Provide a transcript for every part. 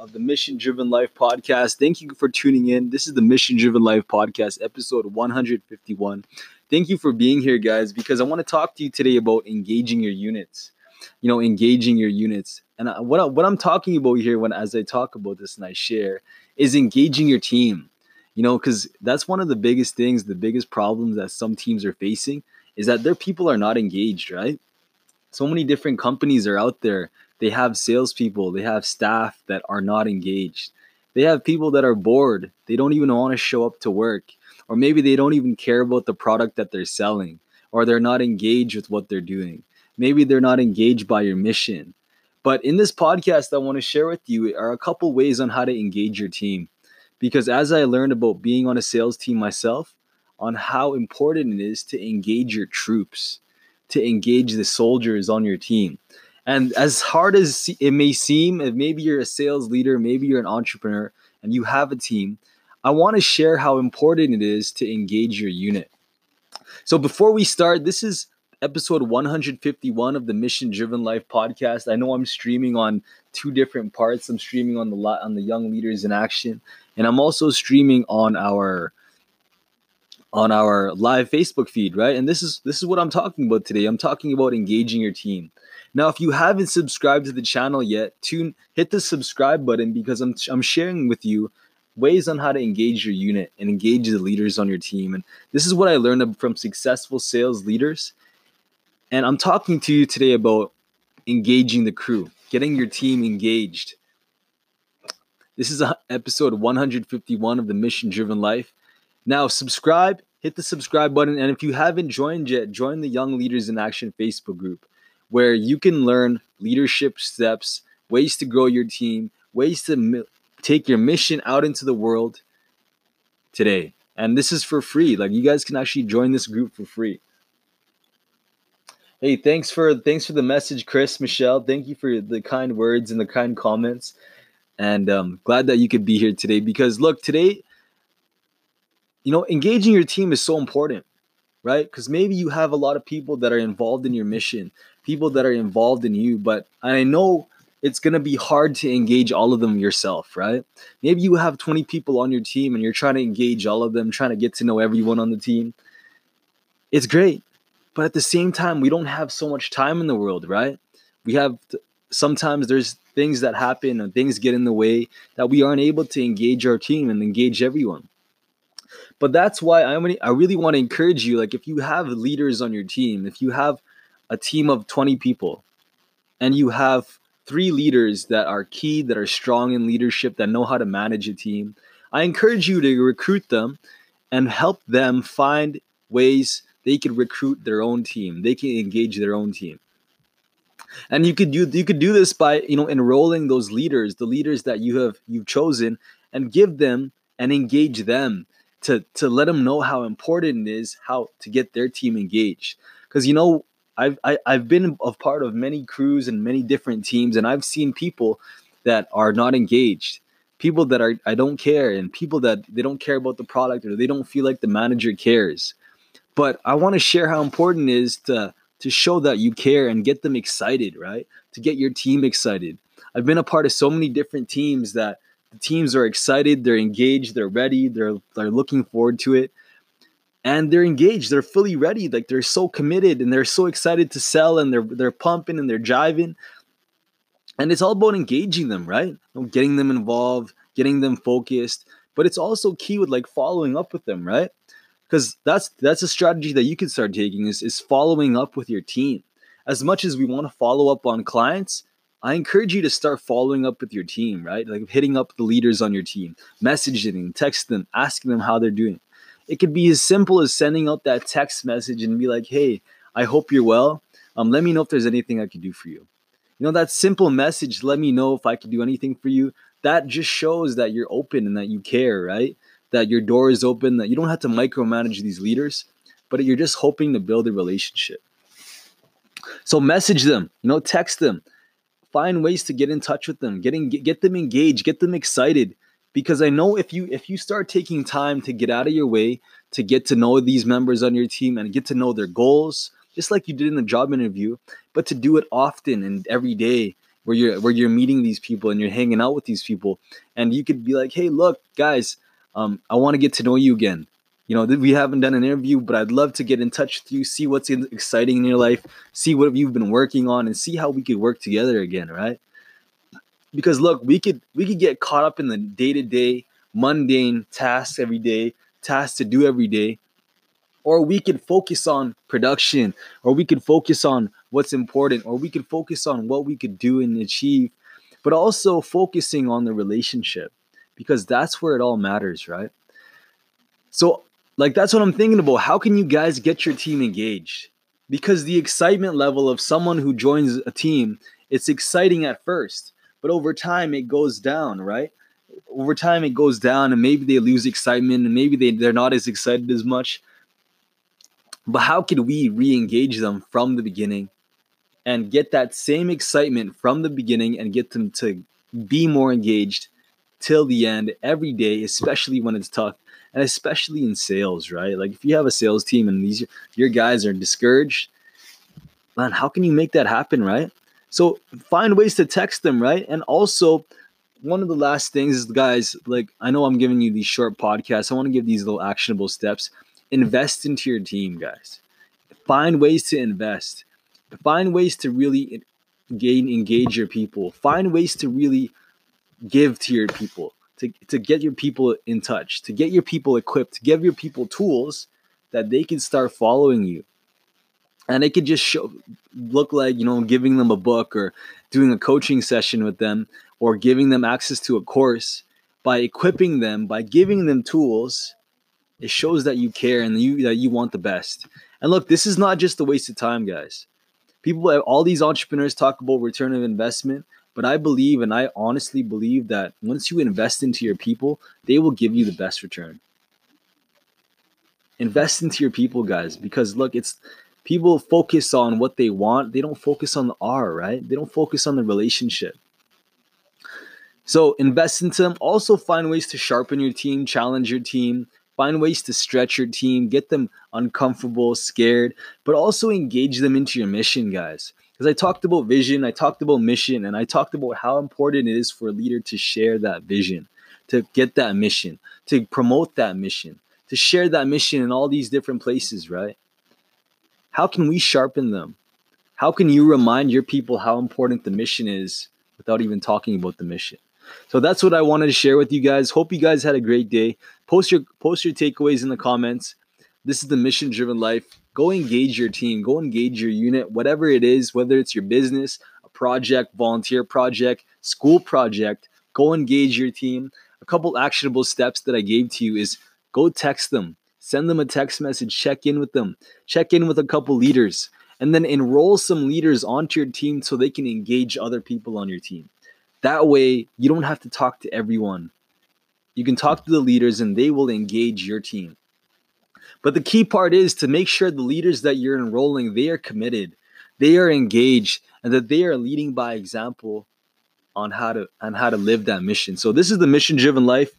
of the Mission Driven Life podcast. Thank you for tuning in. This is the Mission Driven Life podcast, episode 151. Thank you for being here, guys, because I want to talk to you today about engaging your units. You know, engaging your units. And what, I, what I'm talking about here when as I talk about this and I share is engaging your team. You know, because that's one of the biggest things, the biggest problems that some teams are facing is that their people are not engaged, right? So many different companies are out there. They have salespeople, they have staff that are not engaged. They have people that are bored. They don't even want to show up to work. Or maybe they don't even care about the product that they're selling, or they're not engaged with what they're doing. Maybe they're not engaged by your mission. But in this podcast, I want to share with you are a couple ways on how to engage your team. Because as I learned about being on a sales team myself, on how important it is to engage your troops, to engage the soldiers on your team. And as hard as it may seem, if maybe you're a sales leader, maybe you're an entrepreneur, and you have a team, I want to share how important it is to engage your unit. So before we start, this is episode 151 of the Mission Driven Life podcast. I know I'm streaming on two different parts. I'm streaming on the on the Young Leaders in Action, and I'm also streaming on our on our live Facebook feed, right? And this is this is what I'm talking about today. I'm talking about engaging your team. Now, if you haven't subscribed to the channel yet, tune hit the subscribe button because I'm I'm sharing with you ways on how to engage your unit and engage the leaders on your team. And this is what I learned from successful sales leaders. And I'm talking to you today about engaging the crew, getting your team engaged. This is episode 151 of the Mission Driven Life. Now, subscribe, hit the subscribe button, and if you haven't joined yet, join the Young Leaders in Action Facebook group where you can learn leadership steps, ways to grow your team, ways to mi- take your mission out into the world today. And this is for free. Like you guys can actually join this group for free. Hey, thanks for thanks for the message, Chris, Michelle. Thank you for the kind words and the kind comments. And um, glad that you could be here today because look, today you know, engaging your team is so important, right? Because maybe you have a lot of people that are involved in your mission, people that are involved in you, but I know it's going to be hard to engage all of them yourself, right? Maybe you have 20 people on your team and you're trying to engage all of them, trying to get to know everyone on the team. It's great. But at the same time, we don't have so much time in the world, right? We have sometimes there's things that happen and things get in the way that we aren't able to engage our team and engage everyone. But that's why I I really want to encourage you. Like, if you have leaders on your team, if you have a team of 20 people, and you have three leaders that are key, that are strong in leadership, that know how to manage a team, I encourage you to recruit them and help them find ways they can recruit their own team. They can engage their own team. And you could do you could do this by, you know, enrolling those leaders, the leaders that you have you've chosen and give them and engage them to to let them know how important it is how to get their team engaged. Because you know I've I, have i have been a part of many crews and many different teams and I've seen people that are not engaged. People that are I don't care and people that they don't care about the product or they don't feel like the manager cares. But I want to share how important it is to to show that you care and get them excited right? To get your team excited. I've been a part of so many different teams that the teams are excited, they're engaged, they're ready, they're they're looking forward to it. And they're engaged, they're fully ready, like they're so committed and they're so excited to sell and they're they're pumping and they're jiving. And it's all about engaging them, right? Getting them involved, getting them focused, but it's also key with like following up with them, right? Because that's that's a strategy that you can start taking is, is following up with your team. As much as we want to follow up on clients, I encourage you to start following up with your team, right? Like hitting up the leaders on your team, messaging them, text them, asking them how they're doing. It could be as simple as sending out that text message and be like, "Hey, I hope you're well. Um, let me know if there's anything I can do for you." You know, that simple message, let me know if I can do anything for you. That just shows that you're open and that you care, right? That your door is open, that you don't have to micromanage these leaders, but you're just hoping to build a relationship. So message them, you know, text them find ways to get in touch with them getting get, get them engaged get them excited. Because i know if you if you start taking time to get out of your way to get to know these members on your team and get to know their goals just like you did in the job interview but to do it often and every day where you're where you're meeting these people and you're hanging out with these people. And you could be like hey look guys um, i want to get to know you again you know we haven't done an interview but i'd love to get in touch with you see what's exciting in your life see what you've been working on and see how we could work together again right? Because look we could we could get caught up in the day-to-day mundane tasks every day tasks to do every day or we could focus on production or we could focus on what's important or we could focus on what we could do and achieve but also focusing on the relationship because that's where it all matters right? So like that's what i'm thinking about. How can you guys get your team engaged? Because the excitement level of someone who joins a team it's exciting at first but over time it goes down right? Over time it goes down and maybe they lose excitement and maybe they, they're not as excited as much. But how could we re-engage them from the beginning and get that same excitement from the beginning and get them to be more engaged till the end every day, especially when it's tough and especially in sales, right? Like if you have a sales team and these your guys are discouraged, man, how can you make that happen, right? So find ways to text them, right? And also one of the last things is guys, like I know I'm giving you these short podcasts. I want to give these little actionable steps. Invest into your team, guys. Find ways to invest find ways to really gain engage your people find ways to really give to your people to, to get your people in touch to get your people equipped to give your people tools that they can start following you. And it could just show look like you know giving them a book or doing a coaching session with them or giving them access to a course. By equipping them by giving them tools it shows that you care and you that you want the best. And look this is not just a waste of time guys. People all these entrepreneurs talk about return of investment but i believe and i honestly believe that once you invest into your people they will give you the best return. Invest into your people guys because look it's people focus on what they want. They don't focus on the r right? They don't focus on the relationship. So invest into them. Also find ways to sharpen your team challenge your team Find ways to stretch your team, get them uncomfortable, scared, but also engage them into your mission, guys. Because I talked about vision, I talked about mission, and I talked about how important it is for a leader to share that vision, to get that mission, to promote that mission, to share that mission in all these different places, right? How can we sharpen them? How can you remind your people how important the mission is without even talking about the mission? So that's what I wanted to share with you guys. Hope you guys had a great day. Post your post your takeaways in the comments. This is the mission driven life. Go engage your team, go engage your unit, whatever it is, whether it's your business, a project, volunteer project, school project, go engage your team. A couple actionable steps that I gave to you is go text them, send them a text message, check in with them, check in with a couple leaders, and then enroll some leaders onto your team so they can engage other people on your team. That way, you don't have to talk to everyone. You can talk to the leaders and they will engage your team. But the key part is to make sure the leaders that you're enrolling, they are committed, they are engaged, and that they are leading by example on how to on how to live that mission. So this is the mission driven life.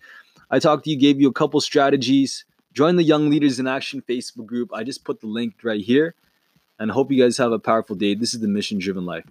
I talked to you, gave you a couple strategies. Join the Young Leaders in Action Facebook group. I just put the link right here. And hope you guys have a powerful day. This is the mission driven life.